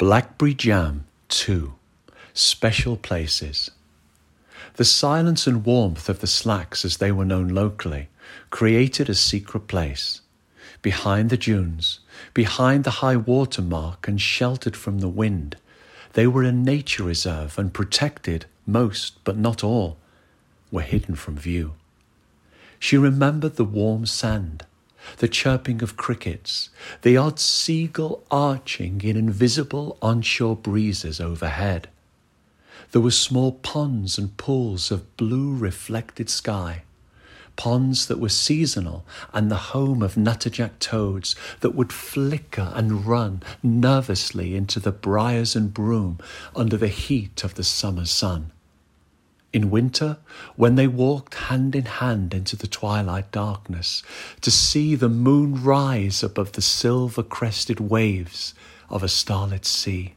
Blackberry Jam 2 Special Places. The silence and warmth of the slacks, as they were known locally, created a secret place. Behind the dunes, behind the high water mark, and sheltered from the wind, they were a nature reserve and protected, most but not all, were hidden from view. She remembered the warm sand, the chirping of crickets, the odd seagull arching in invisible onshore breezes overhead. There were small ponds and pools of blue reflected sky, ponds that were seasonal and the home of natterjack toads that would flicker and run nervously into the briars and broom under the heat of the summer sun. In winter, when they walked hand in hand into the twilight darkness to see the moon rise above the silver crested waves of a starlit sea,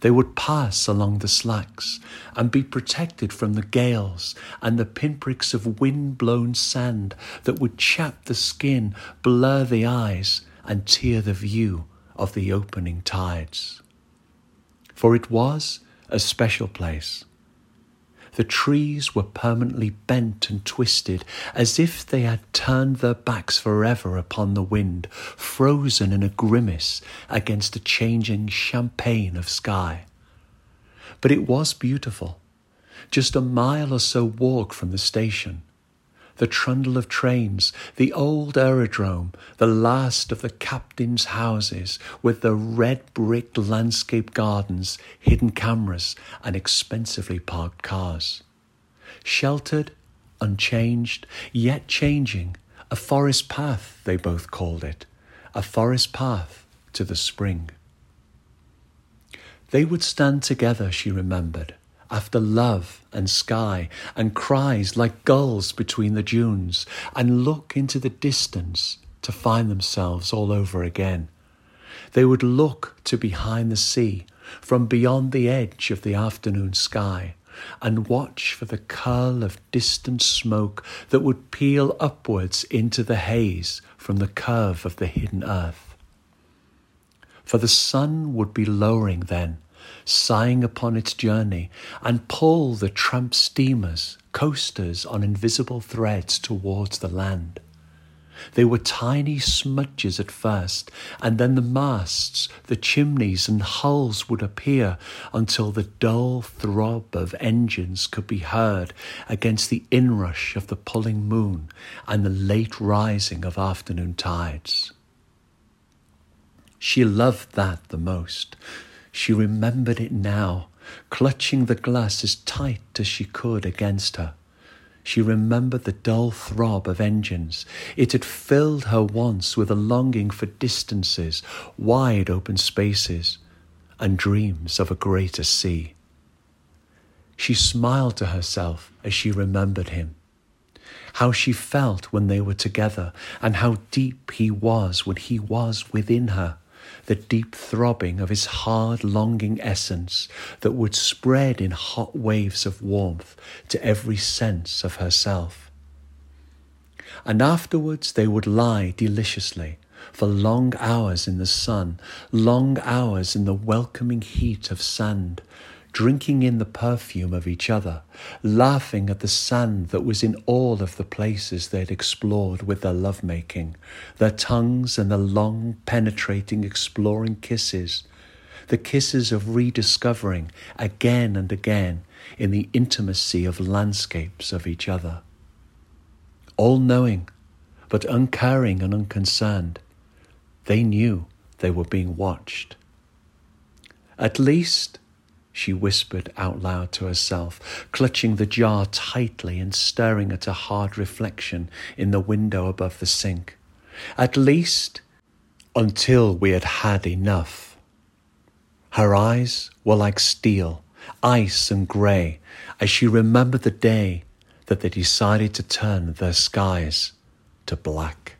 they would pass along the slacks and be protected from the gales and the pinpricks of wind blown sand that would chap the skin, blur the eyes, and tear the view of the opening tides. For it was a special place the trees were permanently bent and twisted, as if they had turned their backs forever upon the wind, frozen in a grimace against a changing champagne of sky. But it was beautiful. Just a mile or so walk from the station, the trundle of trains, the old aerodrome, the last of the captain's houses with the red brick landscape gardens, hidden cameras, and expensively parked cars. Sheltered, unchanged, yet changing, a forest path, they both called it, a forest path to the spring. They would stand together, she remembered, after love and sky and cries like gulls between the dunes and look into the distance to find themselves all over again. They would look to behind the sea from beyond the edge of the afternoon sky and watch for the curl of distant smoke that would peel upwards into the haze from the curve of the hidden earth. For the sun would be lowering then sighing upon its journey, and pull the tramp steamers, coasters on invisible threads towards the land. They were tiny smudges at first, and then the masts, the chimneys, and hulls would appear until the dull throb of engines could be heard against the inrush of the pulling moon and the late rising of afternoon tides. She loved that the most, she remembered it now, clutching the glass as tight as she could against her. She remembered the dull throb of engines. It had filled her once with a longing for distances, wide open spaces, and dreams of a greater sea. She smiled to herself as she remembered him. How she felt when they were together, and how deep he was when he was within her the deep throbbing of his hard, longing essence that would spread in hot waves of warmth to every sense of herself. And afterwards they would lie deliciously for long hours in the sun, long hours in the welcoming heat of sand, drinking in the perfume of each other, laughing at the sand that was in all of the places they had explored with their love-making, their tongues and the long, penetrating, exploring kisses, the kisses of rediscovering again and again in the intimacy of landscapes of each other. All knowing, but uncaring and unconcerned, they knew they were being watched. At least she whispered out loud to herself, clutching the jar tightly and staring at a hard reflection in the window above the sink. At least until we had had enough. Her eyes were like steel, ice and grey, as she remembered the day that they decided to turn their skies to black.